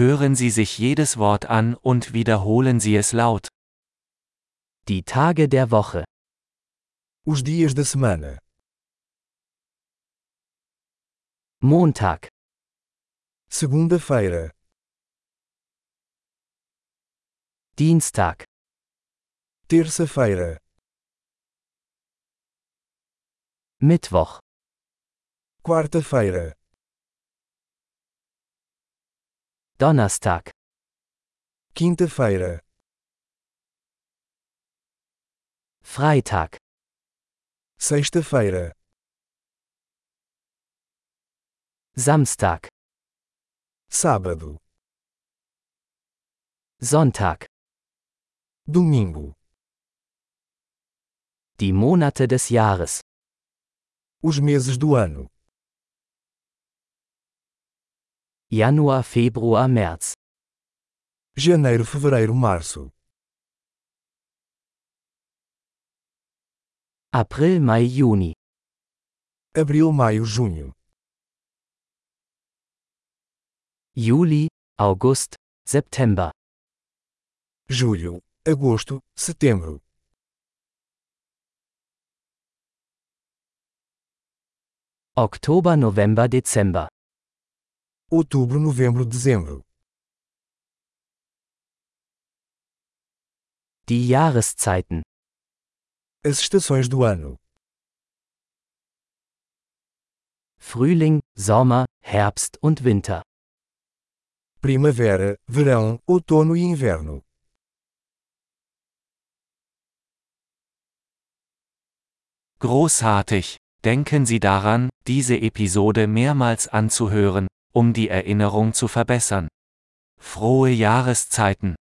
Hören Sie sich jedes Wort an und wiederholen Sie es laut. Die Tage der Woche. Os dias da semana. Montag, Segunda-feira, Dienstag, terça-feira, Mittwoch, quarta-feira, Donnerstag, quinta-feira, Freitag, sexta-feira, Samstag, sábado, Sonntag. domingo. Die Monate des Jahres. Os meses do ano. Januar, Februar, März. Janeiro, fevereiro, março. April, Mai, Juni. Abril, maio, junho. Juli, August, September. Julho, agosto, setembro. Oktober, November, Dezember. Outubro, novembro, dezembro. Die Jahreszeiten. As estações do ano. Frühling, Sommer, Herbst und Winter. Primavera, verão, outono e inverno. Großartig! Denken Sie daran, diese Episode mehrmals anzuhören, um die Erinnerung zu verbessern. Frohe Jahreszeiten!